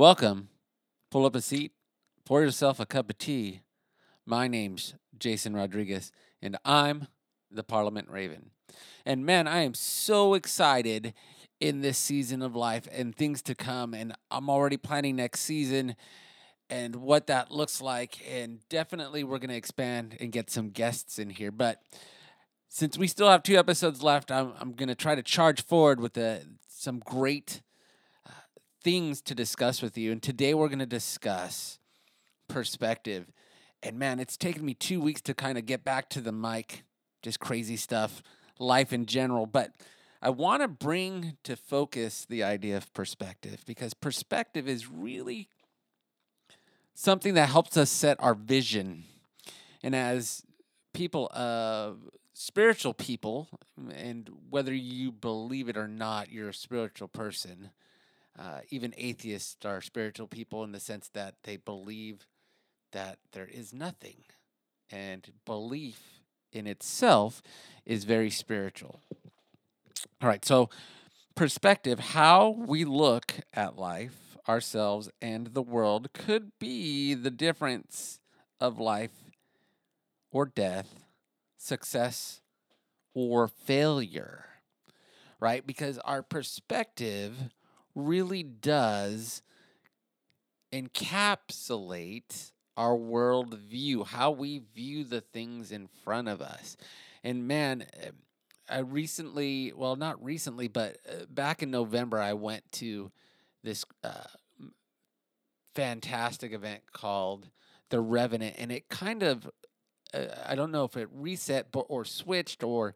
Welcome. Pull up a seat, pour yourself a cup of tea. My name's Jason Rodriguez, and I'm the Parliament Raven. And man, I am so excited in this season of life and things to come. And I'm already planning next season and what that looks like. And definitely, we're going to expand and get some guests in here. But since we still have two episodes left, I'm, I'm going to try to charge forward with the, some great uh, things to discuss with you. And today, we're going to discuss perspective. And man, it's taken me two weeks to kind of get back to the mic, just crazy stuff, life in general. But I want to bring to focus the idea of perspective because perspective is really something that helps us set our vision. And as people, uh, spiritual people, and whether you believe it or not, you're a spiritual person. Uh, even atheists are spiritual people in the sense that they believe that there is nothing. And belief in itself is very spiritual. All right, so perspective, how we look at life, ourselves, and the world could be the difference of life or death, success or failure, right? Because our perspective really does encapsulate our world view, how we view the things in front of us. And man, I recently, well, not recently, but uh, back in November, I went to this uh, fantastic event called The Revenant, and it kind of, uh, I don't know if it reset or switched or,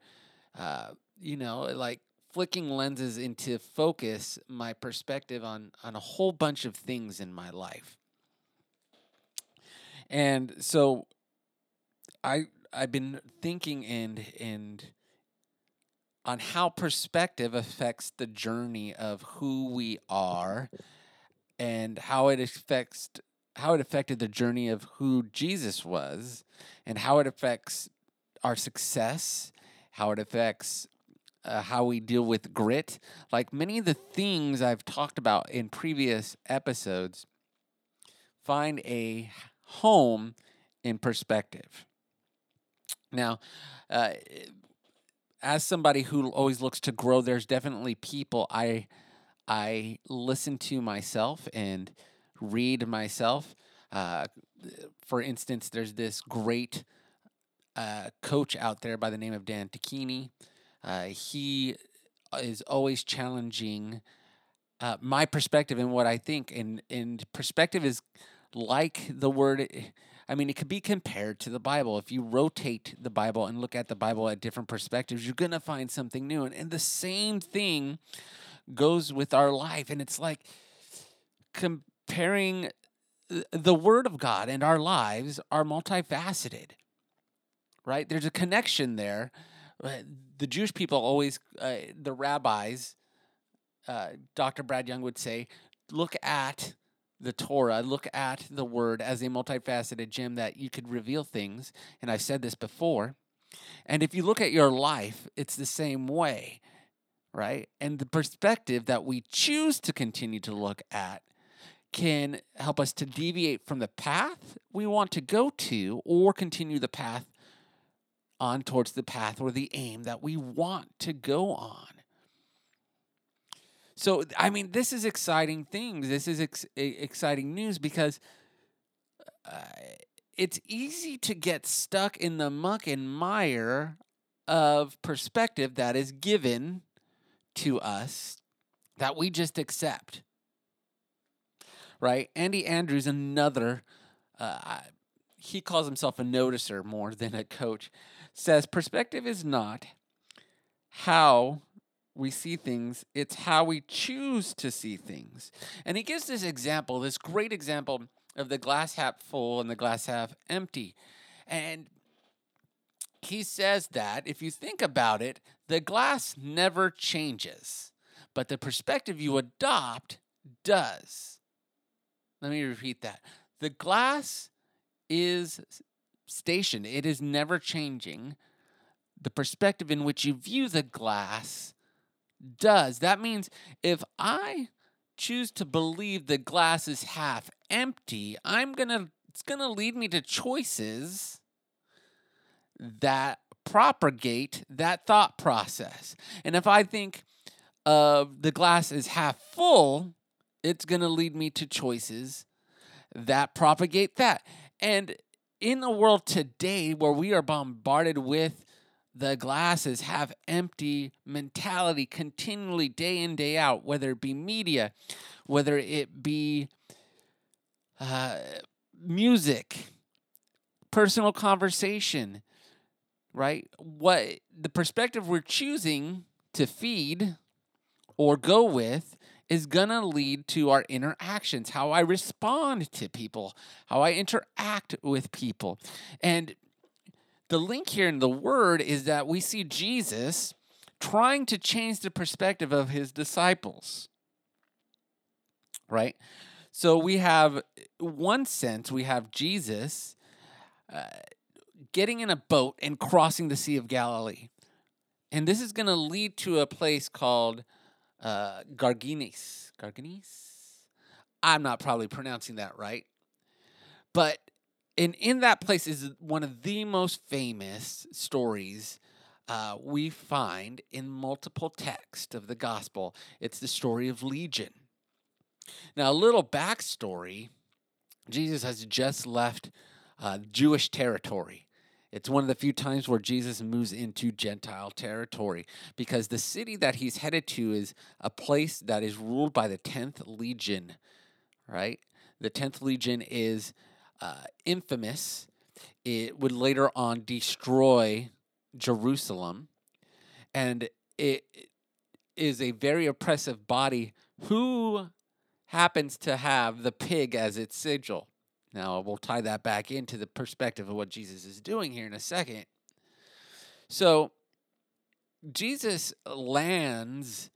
uh, you know, like flicking lenses into focus my perspective on on a whole bunch of things in my life. And so I I've been thinking and and on how perspective affects the journey of who we are and how it affects how it affected the journey of who Jesus was and how it affects our success, how it affects uh, how we deal with grit. Like many of the things I've talked about in previous episodes, find a home in perspective. Now, uh, as somebody who always looks to grow, there's definitely people I I listen to myself and read myself. Uh, for instance, there's this great uh, coach out there by the name of Dan Tocchini. Uh, he is always challenging uh, my perspective and what I think, and and perspective is like the word I mean, it could be compared to the Bible. If you rotate the Bible and look at the Bible at different perspectives, you're to find something new. And, and the same thing goes with our life. And it's like comparing the Word of God and our lives are multifaceted, right? There's a connection there. The Jewish people always, uh, the rabbis, uh, Dr. Brad Young would say, look at the Torah, look at the word as a multifaceted gem that you could reveal things. And I've said this before. And if you look at your life, it's the same way, right? And the perspective that we choose to continue to look at can help us to deviate from the path we want to go to or continue the path on towards the path or the aim that we want to go on. So, I mean, this is exciting things. This is ex- exciting news because uh, it's easy to get stuck in the muck and mire of perspective that is given to us that we just accept. Right? Andy Andrews, another, uh, he calls himself a noticer more than a coach, says perspective is not how we see things, it's how we choose to see things. And he gives this example, this great example of the glass half full and the glass half empty. And he says that if you think about it, the glass never changes, but the perspective you adopt does. Let me repeat that. The glass is stationed, it is never changing. The perspective in which you view the glass does. That means if I choose to believe the glass is half empty, I'm going to it's going to lead me to choices that propagate that thought process. And if I think uh, the glass is half full, it's going to lead me to choices that propagate that. And in the world today where we are bombarded with the glasses have empty mentality continually day in day out whether it be media whether it be uh, music personal conversation right? What the perspective we're choosing to feed or go with is going to lead to our interactions, how I respond to people, how I interact with people. And the link here in the word is that we see Jesus trying to change the perspective of his disciples. Right? So we have one sense, we have Jesus uh, getting in a boat and crossing the Sea of Galilee. And this is going to lead to a place called uh, Garginis. Garginis? I'm not probably pronouncing that right. But in, in that place is one of the most famous stories uh, we find in multiple texts of the gospel. It's the story of Legion. Now, a little backstory Jesus has just left uh, Jewish territory. It's one of the few times where Jesus moves into Gentile territory because the city that he's headed to is a place that is ruled by the 10th Legion, right? The 10th Legion is uh, infamous. It would later on destroy Jerusalem, and it is a very oppressive body who happens to have the pig as its sigil. Now, we'll tie that back into the perspective of what Jesus is doing here in a second. So, Jesus lands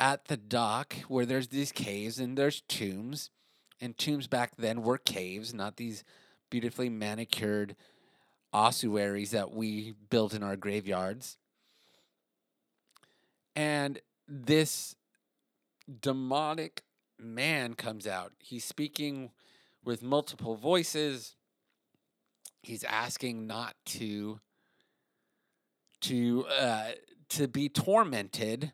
at the dock where there's these caves and there's tombs. And tombs back then were caves, not these beautifully manicured ossuaries that we built in our graveyards. And this demonic man comes out. He's speaking with multiple voices. He's asking not to to uh, to be tormented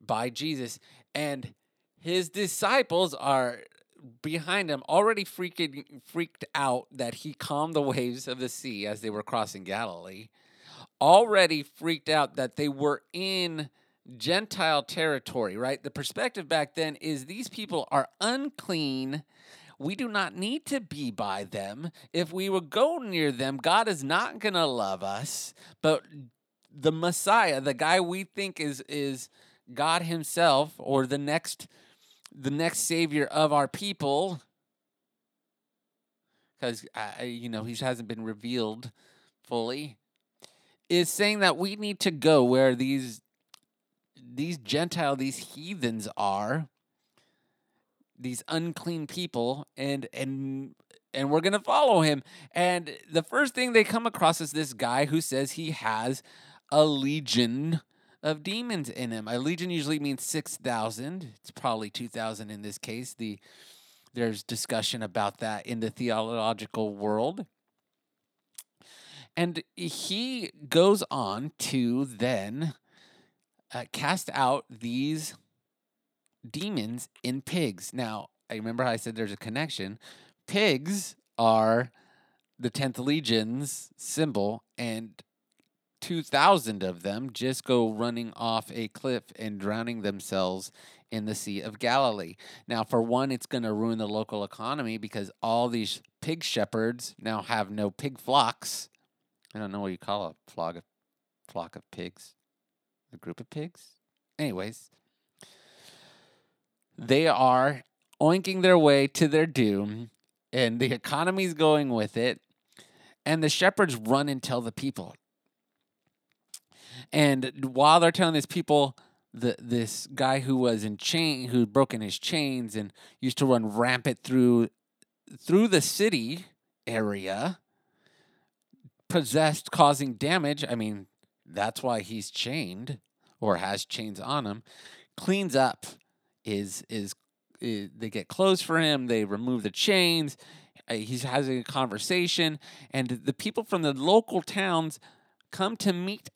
by Jesus, and his disciples are behind him, already freaking freaked out that he calmed the waves of the sea as they were crossing Galilee. Already freaked out that they were in Gentile territory, right? The perspective back then is these people are unclean we do not need to be by them. If we would go near them, God is not going to love us. But the Messiah, the guy we think is is God himself or the next the next savior of our people because you know he hasn't been revealed fully is saying that we need to go where these these gentile these heathens are these unclean people and and and we're going to follow him. And the first thing they come across is this guy who says he has a legion of demons in him. A legion usually means 6000 it's probably 2000 in this case. The there's discussion about that in the theological world. And he goes on to then uh, cast out these demons in pigs. Now, I remember how I said there's a connection. Pigs are the 10th Legion's symbol, and 2,000 of them just go running off a cliff and drowning themselves in the Sea of Galilee. Now, for one, it's going to ruin the local economy because all these pig shepherds now have no pig flocks. I don't know what you call a flock of, flock of pigs. A group of pigs? Anyways, they are oinking their way to their doom, and the economy's going with it. And the shepherds run and tell the people. And while they're telling these people, the this guy who was in chain, who'd broken his chains and used to run rampant through through the city area, possessed, causing damage. I mean, that's why he's chained or has chains on him. Cleans up is is uh, they get clothes for him. They remove the chains. Uh, he's having a conversation, and the people from the local towns come to meet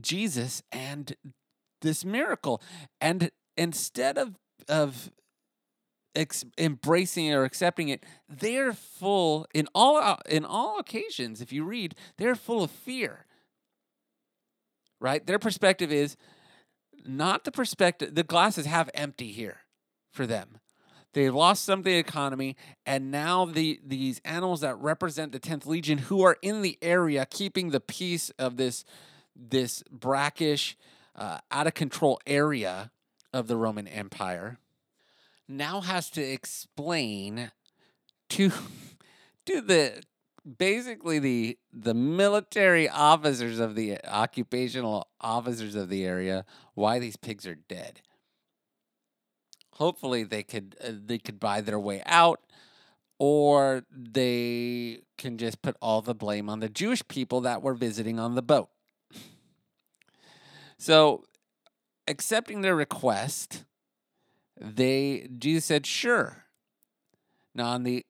Jesus and this miracle. And instead of of ex- embracing or accepting it, they're full in all in all occasions. If you read, they're full of fear. Right? Their perspective is not the perspective. The glass is half empty here for them. They lost some of the economy, and now the these animals that represent the tenth legion, who are in the area, keeping the peace of this this brackish, uh, out of control area of the Roman Empire, now has to explain to to the basically the the military officers of the occupational officers of the area why these pigs are dead. Hopefully they could uh, they could buy their way out or they can just put all the blame on the Jewish people that were visiting on the boat. So, accepting their request, they Jesus said, "Sure." Now on the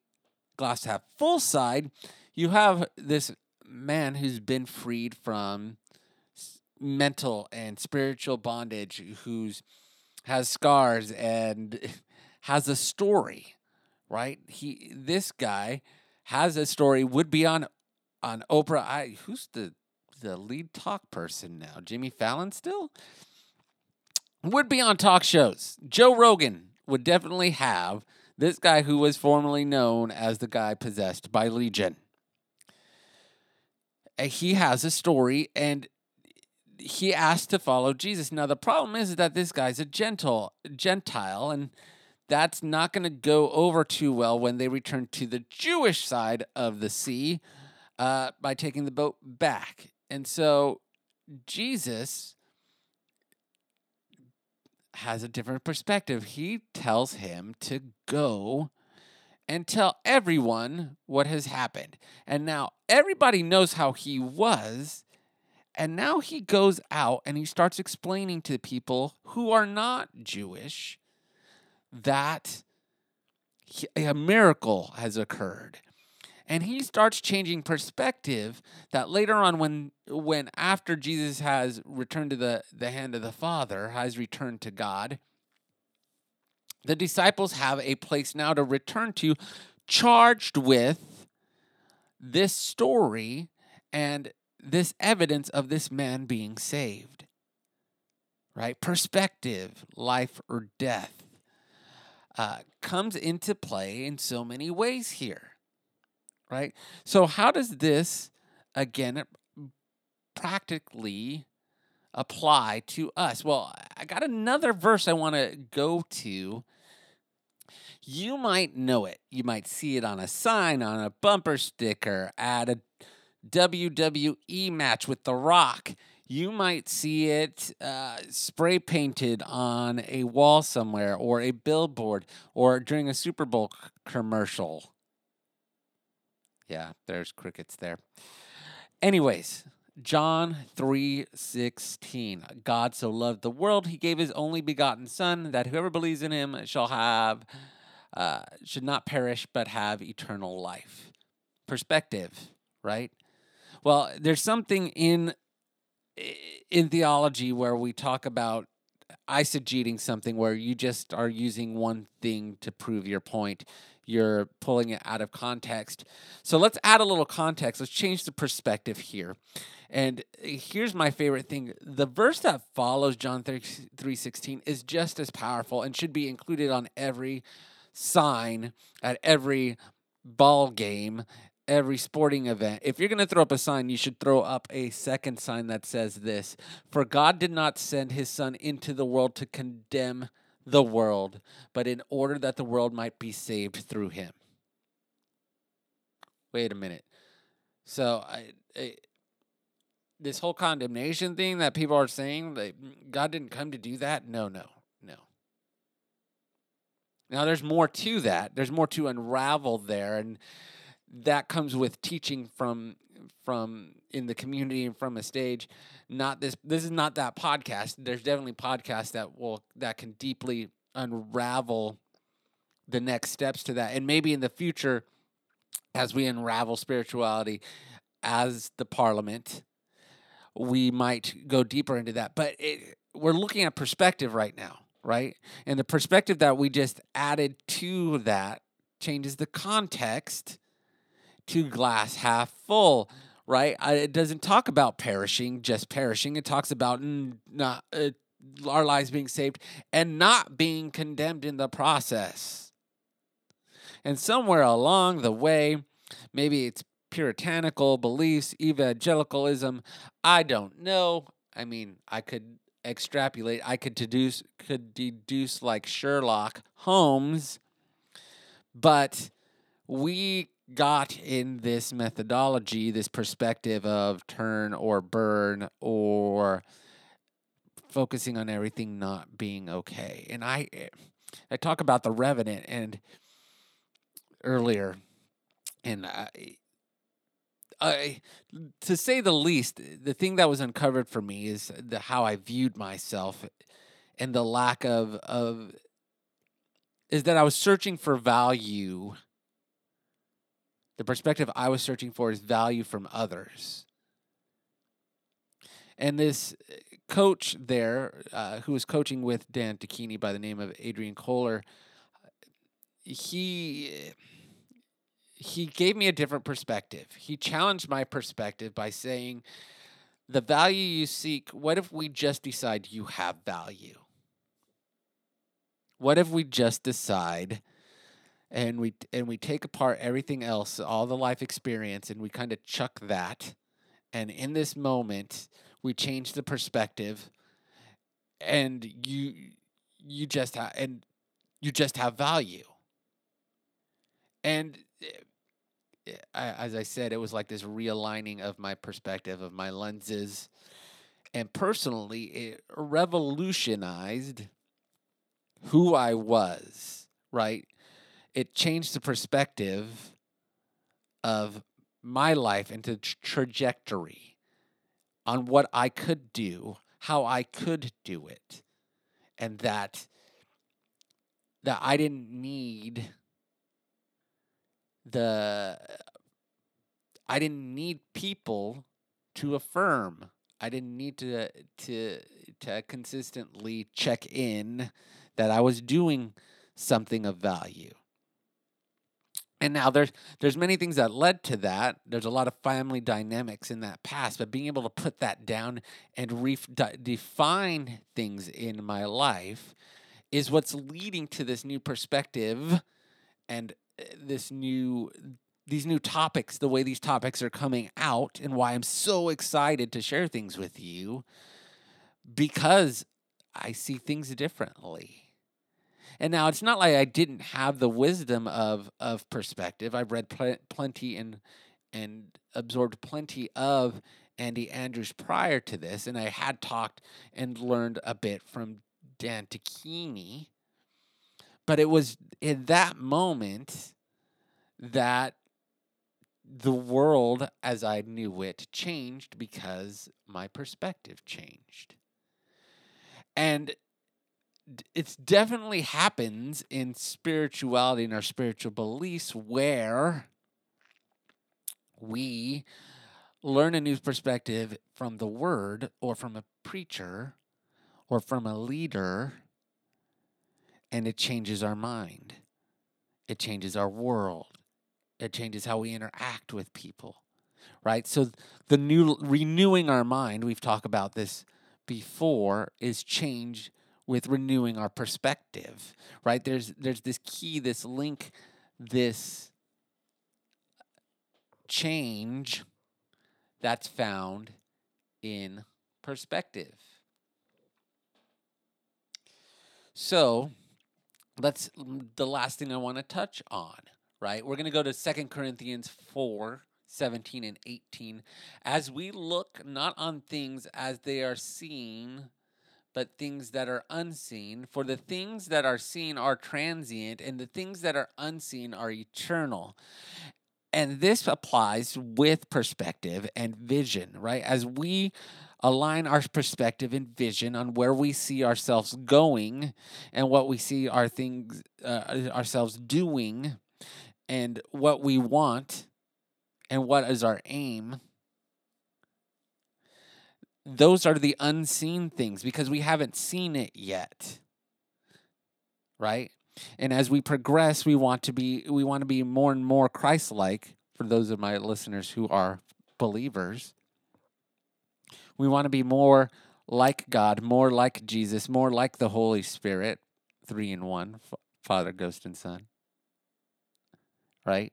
glass half full side, you have this man who's been freed from mental and spiritual bondage, who's has scars and has a story, right? He this guy has a story. Would be on on Oprah. I who's the the lead talk person now? Jimmy Fallon still would be on talk shows. Joe Rogan would definitely have this guy who was formerly known as the guy possessed by Legion. He has a story and he asked to follow Jesus. Now the problem is that this guy's a gentle Gentile and that's not going to go over too well when they return to the Jewish side of the sea uh, by taking the boat back. And so Jesus has a different perspective. He tells him to go and tell everyone what has happened. And now everybody knows how he was. And now he goes out and he starts explaining to people who are not Jewish that a miracle has occurred and he starts changing perspective that later on when when after jesus has returned to the, the hand of the father has returned to god the disciples have a place now to return to charged with this story and this evidence of this man being saved right perspective life or death uh, comes into play in so many ways here right? So, how does this, again, practically apply to us? Well, I got another verse I want to go to. You might know it. You might see it on a sign, on a bumper sticker, at a WWE match with The Rock. You might see it uh, spray painted on a wall somewhere, or a billboard, or during a Super Bowl c- commercial yeah, there's crickets there. Anyways, John 3:16. God so loved the world he gave his only begotten son that whoever believes in him shall have uh, should not perish but have eternal life. Perspective, right? Well, there's something in in theology where we talk about eisegeting something where you just are using one thing to prove your point you're pulling it out of context. So let's add a little context. Let's change the perspective here. And uh, here's my favorite thing. The verse that follows John 3:16 is just as powerful and should be included on every sign at every ball game, every sporting event. If you're going to throw up a sign, you should throw up a second sign that says this, "For God did not send his son into the world to condemn the world, but in order that the world might be saved through him. Wait a minute. So I, I this whole condemnation thing that people are saying that God didn't come to do that. No, no, no. Now there's more to that. There's more to unravel there, and that comes with teaching from from in the community and from a stage not this this is not that podcast there's definitely podcasts that will that can deeply unravel the next steps to that. And maybe in the future, as we unravel spirituality as the parliament, we might go deeper into that. But it, we're looking at perspective right now, right? And the perspective that we just added to that changes the context to glass half full, right? It doesn't talk about perishing, just perishing. It talks about not uh, our lives being saved and not being condemned in the process. And somewhere along the way, maybe it's puritanical beliefs, evangelicalism, I don't know. I mean, I could extrapolate, I could deduce could deduce like Sherlock Holmes, but we got in this methodology, this perspective of turn or burn or focusing on everything not being okay. And I I talk about the revenant and earlier and I I, to say the least, the thing that was uncovered for me is the how I viewed myself, and the lack of of is that I was searching for value. The perspective I was searching for is value from others. And this coach there, uh, who was coaching with Dan Tocchini by the name of Adrian Kohler, he he gave me a different perspective. He challenged my perspective by saying, the value you seek, what if we just decide you have value? What if we just decide and we and we take apart everything else, all the life experience and we kind of chuck that and in this moment we change the perspective and you you just have and you just have value. And eh, Eh, as I said, it was like this realigning of my perspective, of my lenses. And personally, it revolutionized who I was, right? It changed the perspective of my life the trajectory on what I could do, how I could do it, and that that I didn't need the I didn't need people to affirm. I didn't need to to to consistently check in that I was doing something of value. And now there's there's many things that led to that. There's a lot of family dynamics in that past, but being able to put that down and re- define things in my life is what's leading to this new perspective and this new these new topics, the way these topics are coming out, and why I'm so excited to share things with you because I see things differently. And now it's not like I didn't have the wisdom of of perspective. I've read pl- plenty and and absorbed plenty of Andy Andrews prior to this, and I had talked and learned a bit from Dan Tocchini. But it was in that moment that the world as I knew it changed because my perspective changed. And it definitely happens in spirituality and our spiritual beliefs where we learn a new perspective from the word or from a preacher or from a leader and it changes our mind. It changes our world it changes how we interact with people, right? So the new renewing our mind, we've talked about this before, is change with renewing our perspective, right? There's there's this key, this link, this change that's found in perspective. So, that's the last thing I want to touch on right? We're going to go to Second Corinthians 4 17 and 18 as we look not on things as they are seen, but things that are unseen. For the things that are seen are transient, and the things that are unseen are eternal. And this applies with perspective and vision, right? As we align our perspective and vision on where we see ourselves going and what we see our things uh, ourselves doing and what we want and what is our aim. Those are the unseen things because we haven't seen it yet right? And as we progress we want to be we want to be more and more christ-like for those of my listeners who are believers we want to be more like god more like jesus more like the holy spirit. Three in one father ghost and son. Right?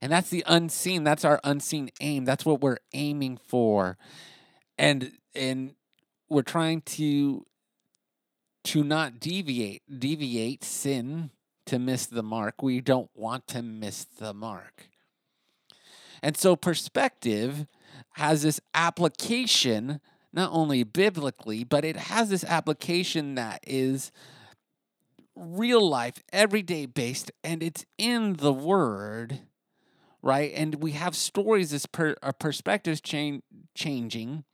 And that's the unseen. That's our unseen aim. That's what we're aiming for. And and we're trying to to not deviate deviate sin to miss the mark. We don't want to miss the mark. And so perspective has this application not only biblically but it has this application that is real life everyday based and it's in the word right and we have stories as per, perspectives change changing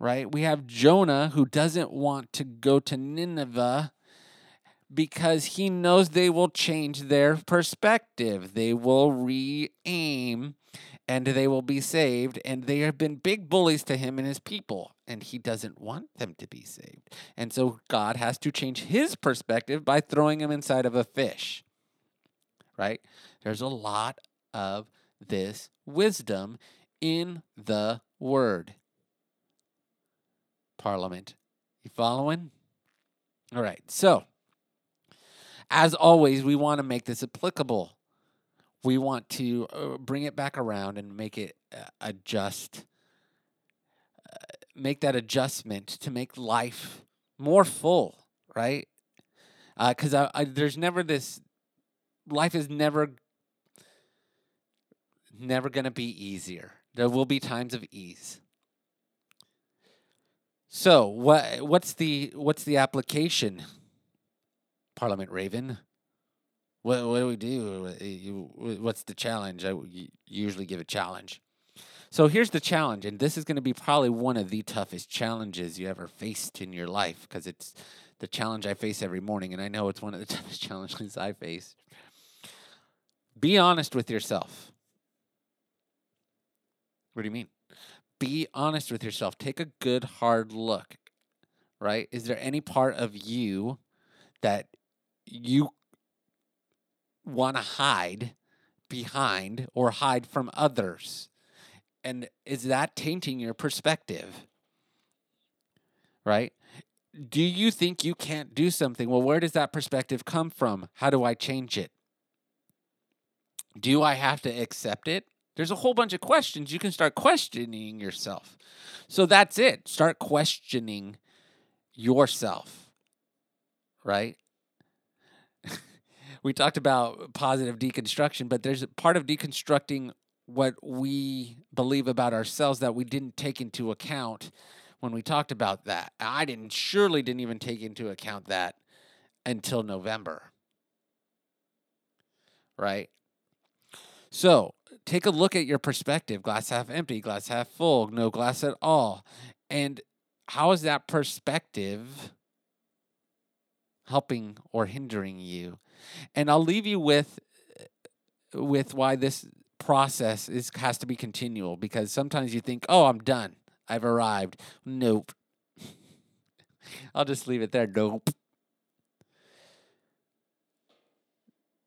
right? We have Jonah who doesn't want to go to Nineveh because he knows they will change their perspective. They will re aim and they will be saved. And they have been big bullies to him and his people. And he doesn't want them to be saved. And so God has to change his perspective by throwing him inside of a fish, right? There's a lot of this wisdom in the word. Parliament. You following? All right. So, as always, we want to make this applicable. We want to uh, bring it back around and make it uh, adjust, uh, make that adjustment to make life more full, right? Because uh, there's never this, life is never, never going to be easier. There will be times of ease. So what what's the what's the application? Parliament Raven. What what do we do? Eh, what's the challenge? I usually give a challenge. So here's the challenge, and this is going to be probably one of the toughest challenges you ever faced in your life because it's the challenge I face every morning, and I know it's one of the toughest challenges I face. Be honest with yourself. What do you mean? be honest with yourself. Take a good hard look. Right? Is there any part of you that you want to hide behind or hide from others? And is that tainting your perspective? Right? Do you think you can't do something? Well, where does that perspective come from? How do I change it? Do I have to accept it? There's a whole bunch of questions. You can start questioning yourself. So that's it. Start questioning yourself, right? We talked about positive deconstruction, but there's a part of deconstructing what we believe about ourselves that we didn't take into account when we talked about that. I didn't surely didn't even take into account that until November. Right? So, take a look at your perspective glass half empty, glass half full, no glass at all. And how is that perspective helping or hindering you? And I'll leave you with with why this process is has to be continual because sometimes you think, "Oh, I'm done. I've arrived." Nope. I'll just leave it there. Nope.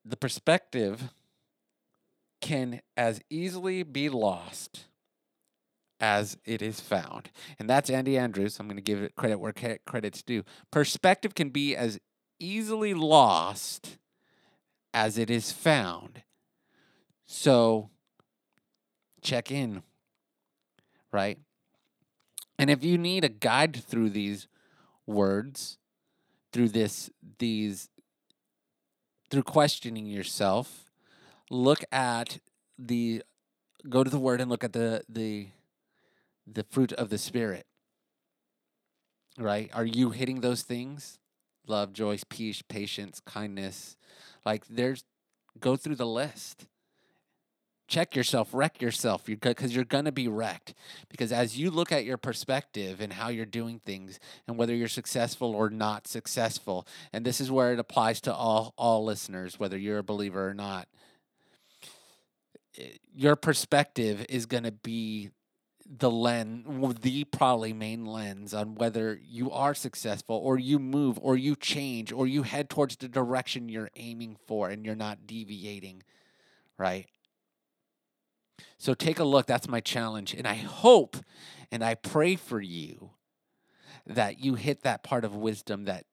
The perspective can as easily be lost as it is found. And that's Andy Andrews. I'm going to give it credit where credit's due. Perspective can be as easily lost as it is found. So check in, right? And if you need a guide through these words, through this, these, through questioning yourself, look at the go to the word and look at the the the fruit of the spirit right are you hitting those things love joy peace patience kindness like there's go through the list check yourself, wreck yourself, because you're going to be wrecked. Because as you look at your perspective and how you're doing things, and whether you're successful or not successful, and this is where it applies to all all listeners, whether you're a believer or not, eh, your perspective is going to be the lens, the probably main lens on whether you are successful or you move or you change or you head towards the direction you're aiming for and you're not deviating, right? So take a look. That's my challenge. And I hope and I pray for you that you hit that part of wisdom that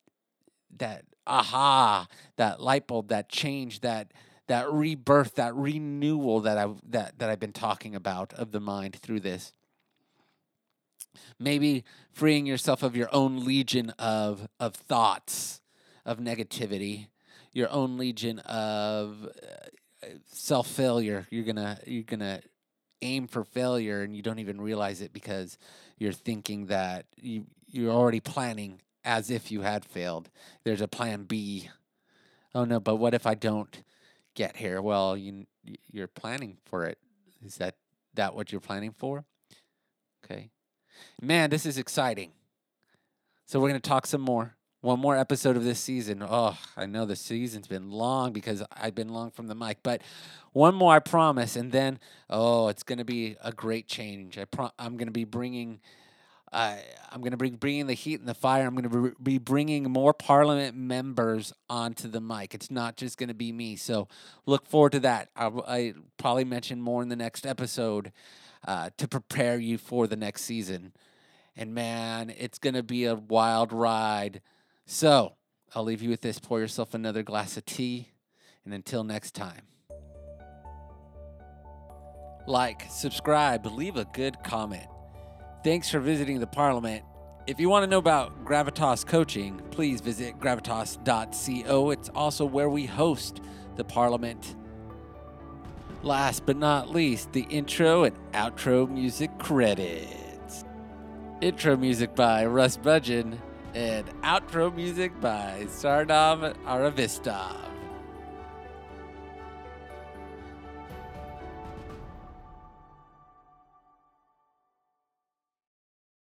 that aha, that light bulb, that change, that that rebirth, that renewal that I that that I've been talking about of the mind through this. Maybe freeing yourself of your own legion of of thoughts of negativity, your own legion of uh, self failure. You're gonna you're gonna aim for failure and you don't even realize it because you're thinking that you you're already planning as if you had failed. There's a plan B. Oh no, but what if I don't get here? Well, you you're planning for it. Is that that what you're planning for? Okay. Man, this is exciting. So we're going to talk some more. One more episode of this season. Oh, I know the season's been long because I've been long from the mic, but one more I promise and then oh, it's going to be a great change. I pro- I'm going to be bringing uh, I'm going to be bringing the heat and the fire. I'm going to be bringing more parliament members onto the mic. It's not just going to be me. So look forward to that. I'll, I probably mention more in the next episode uh, to prepare you for the next season. And man, it's going to be a wild ride. So I'll leave you with this pour yourself another glass of tea. And until next time, like, subscribe, leave a good comment. Thanks for visiting the Parliament. If you want to know about Gravitos coaching, please visit gravitos.co. It's also where we host the Parliament Last but not least, the intro and outro music credits. Intro music by Russ Budgeon and outro music by Sarnav Aravistov.